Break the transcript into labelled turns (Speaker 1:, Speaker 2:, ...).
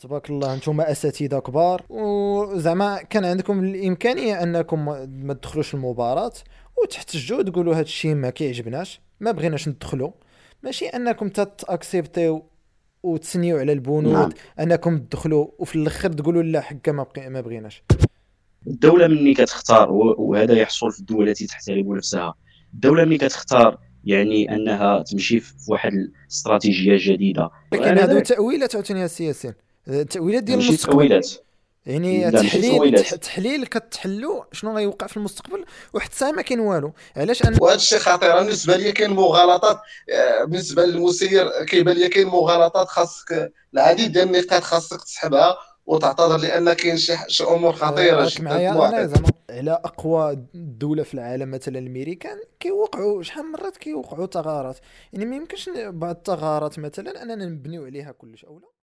Speaker 1: تبارك الله أنتم أساتذة كبار. وزعما كان عندكم الإمكانية أنكم ما تدخلوش المباراة وتحتجوا تقولوا هذا الشيء ما كيعجبناش ما بغيناش ندخلوا. ماشي أنكم تاكسبتيو وتسنيو على البنود نعم. أنكم تدخلوا وفي الآخر تقولوا لا حكا ما بغيناش.
Speaker 2: الدولة مني كتختار وهذا يحصل في الدول التي تحترم نفسها الدولة مني كتختار يعني أنها تمشي في واحد الاستراتيجيه جديدة.
Speaker 1: لكن هذو تاويلات عاوتاني السياسيين؟ التأويلات ديال المستقبل. يعني تحليل تحليل كتحلو شنو غيوقع في المستقبل وحتى الساعة ما كاين والو. علاش
Speaker 3: ان وهذا الشيء خطير. بالنسبة لي كاين مغالطات آه، بالنسبة للمسير كيبان لي كاين مغالطات خاصك العديد ديال النقاط خاصك تسحبها وتعتذر لأن كاين شي أمور خطيرة.
Speaker 1: معايا. أنا زعما على أقوى دولة في العالم مثلا الميريكان كيوقعوا شحال من مرات كيوقعوا ثغرات يعني ما يمكنش بعض الثغرات مثلا أننا نبنيو عليها كلش. أولا